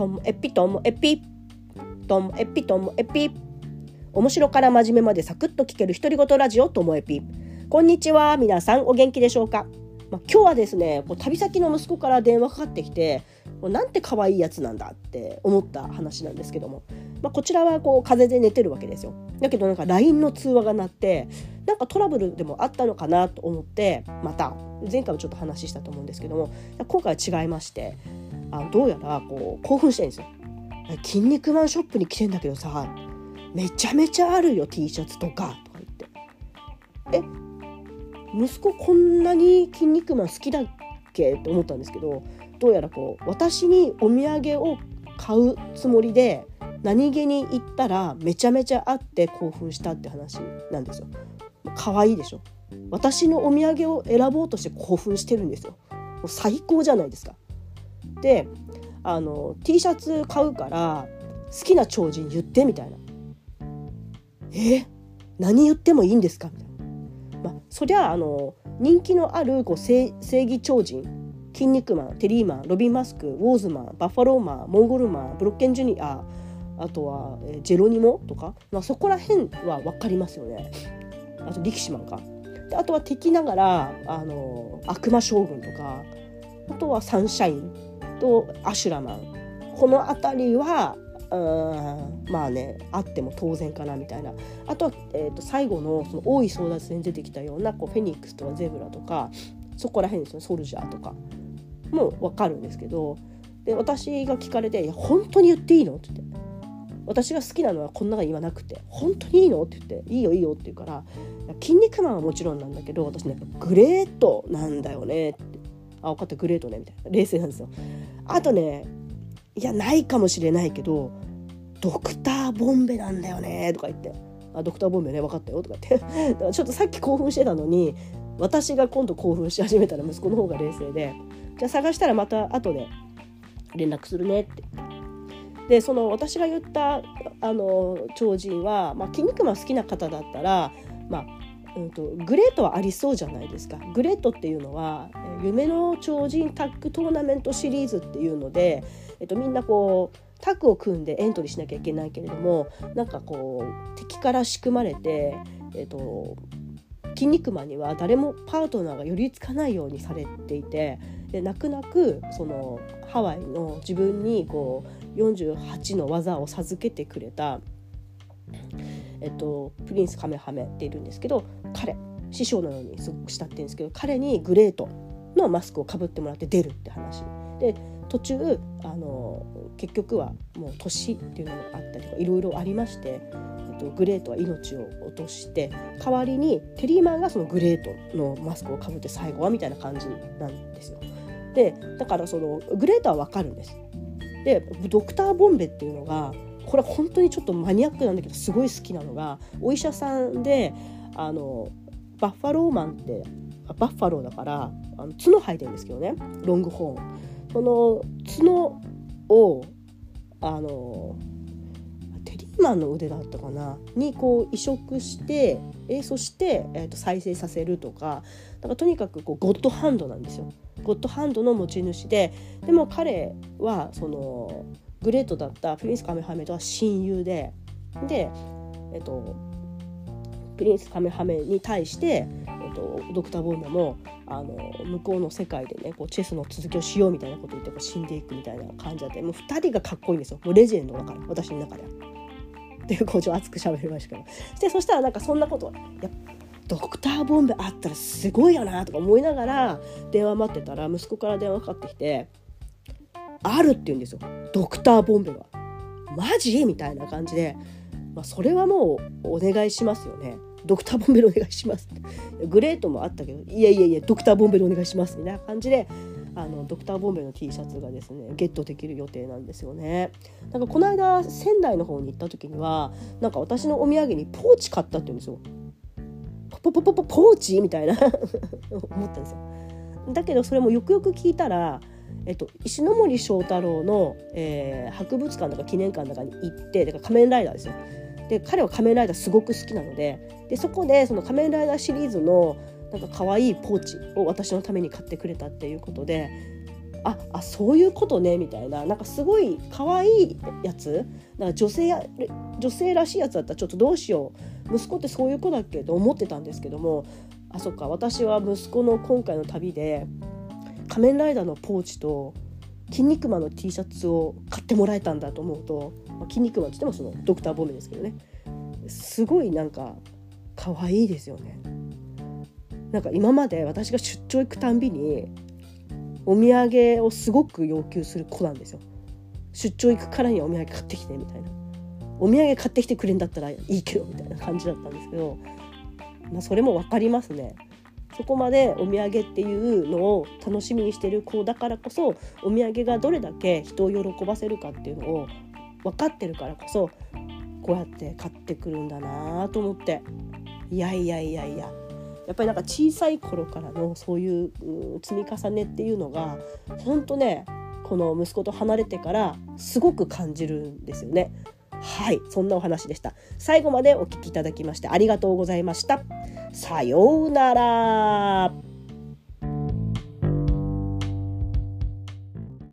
ともエピともエピともエピともエピ。面白から真面目までサクッと聞ける独り言ラジオともエピ。こんにちは皆さんお元気でしょうか、まあ、今日はですねこう旅先の息子から電話かかってきてなんて可愛いやつなんだって思った話なんですけども、まあ、こちらはこう風で寝てるわけですよ。だけどなんか LINE の通話が鳴ってなんかトラブルでもあったのかなと思ってまた前回もちょっと話したと思うんですけども今回は違いましてあどうやらこう興奮してるんですよ。筋肉マンショップに来てんだけどさめちゃめちゃあるよ T シャツとかとか言ってえ息子こんなに筋肉マン好きだっけ？と思ったんですけどどうやらこう私にお土産を買うつもりで何気に行ったらめちゃめちゃあって興奮したって話なんですよ。可愛いでしょ私のお土産を選ぼうとして興奮してるんですよ。もう最高じゃないですか。であの T シャツ買うから好きな超人言ってみたいな。え？何言ってもいいんですか？みたいな。まあ、そりゃあの人気のあるこう正義超人筋肉マンテリーマンロビン・マスクウォーズマンバッファローマンモンゴルマンブロッケン・ジュニアあとは、えジェロニモとか、まあ、そこら辺は分かりますよね。あと力士マンか。であとは敵ながらあの悪魔将軍とかあとはサンシャインとアシュラマン。この辺りはうんまあねあっても当然かなみたいな。あとは、えー、と最後のその大い争奪戦に出てきたようなこうフェニックスとかゼブラとかそこら辺ですね。ソルジャーとか。も分かるんですけど。で私が聞かれて「いや本当に言っていいの?」って言って「私が好きなのはこんなが言わなくて。本当にいいの?」って言って「いいよいいよ」って言うから「筋肉マンはもちろんなんだけど私ねグレートなんだよね」って「あ分かったグレートね」みたいな。冷静なんですよ。あとねいやないかもしれないけどドクターボンベなんだよねとか言って「あドクターボンベね分かったよ」とか言って。ちょっとさっき興奮してたのに私が今度興奮し始めたら息子の方が冷静で「じゃあ探したらまた後で連絡するね」って。でその私が言ったあの超人は、まあ、筋肉マン好きな方だったら、まあうんと、グレートはありそうじゃないですか。グレートっていうのは夢の超人タッグトーナメントシリーズっていうので、えっと、みんなこうタッグを組んでエントリーしなきゃいけないけれどもなんかこう敵から仕組まれて、えっと、筋肉マンには誰もパートナーが寄りつかないようにされていてで泣く泣くそのハワイの自分にこう48の技を授けてくれた、えっと、プリンスカメハメっているんですけど彼師匠のようにすごく慕ってるんですけど彼にグレートのマスクをかぶってもらって出るって話で途中あの結局はもう年っていうのもあったりとかいろいろありまして、えっと、グレートは命を落として代わりにテリーマンがそのグレートのマスクをかぶって最後はみたいな感じなんですよ。でだからそのグレートは分かるんです。でドクター・ボンベっていうのがこれ本当にちょっとマニアックなんだけどすごい好きなのがお医者さんであのバッファローマンってバッファローだからあの角生えてるんですけどねロングホーン。その角をあのテリーマンの腕だったかな？にこう移植してえそして、えー、と再生させるとかだからとにかくこうゴッドハンドなんですよ。ゴッドハンドの持ち主ででも彼はそのグレートだったプリンスカメハメとは親友でで、えっと、プリンスカメハメに対して、えっと、ドクター・ボンダもあの向こうの世界でねこうチェスの続きをしようみたいなこと言ってこう死んでいくみたいな感じでもう2人がかっこいいんですよ。もうレジェンドだから私の中で。は。っていうこう熱く喋りましたけど。でそしたらなんかそんなこといやドクターボンベあったらすごいよなとか思いながら電話待ってたら息子から電話かかってきて「ある」って言うんですよ。ドクターボンベが。マジ？みたいな感じで、まあ、それはもうお願いしますよね。ドクターボンベルお願いします。グレートもあったけどいやいやいやドクターボンベルお願いします。みたいな感じであのドクターボンベの T シャツがですねゲットできる予定なんですよね。なんかこの間仙台の方に行った時にはなんか私のお土産にポーチ買ったって言うんですよ。ポポポポポーチ？みたいな。思ったんですよ。だけどそれもよくよく聞いたらえっと、石森章太郎の、えー、博物館とか記念館とかに行ってだから仮面ライダーですよ。で彼は仮面ライダーすごく好きなのででそこでその仮面ライダーシリーズのなんか可愛いポーチを私のために買ってくれたっていうことでああそういうことねみたいななんかすごい可愛いやつなんか女性や女性らしいやつだったらちょっとどうしよう息子ってそういう子だっけと思ってたんですけどもあそっか私は息子の今回の旅で仮面ライダーのポーチと筋肉マンの T シャツを買ってもらえたんだと思うと、まあ、筋肉マンって言ってもそのドクター・ボメですけどねすごいなんか可愛いですよね。なんか今まで私が出張行くたんびにお土産をすごく要求する子なんですよ。出張行くからにはお土産買ってきてみたいな。お土産買ってきてくれんだったらいいけどみたいな感じだったんですけど、まあ、それも分かりますね。そこまでお土産っていうのを楽しみにしてる子だからこそお土産がどれだけ人を喜ばせるかっていうのを分かってるからこそこうやって買ってくるんだなと思って。いやいやいやいや。やっぱりなんか小さい頃からのそういう積み重ねっていうのが本当ねこの息子と離れてからすごく感じるんですよね。はいそんなお話でした。最後までお聞きいただきましてありがとうございました。さようなら。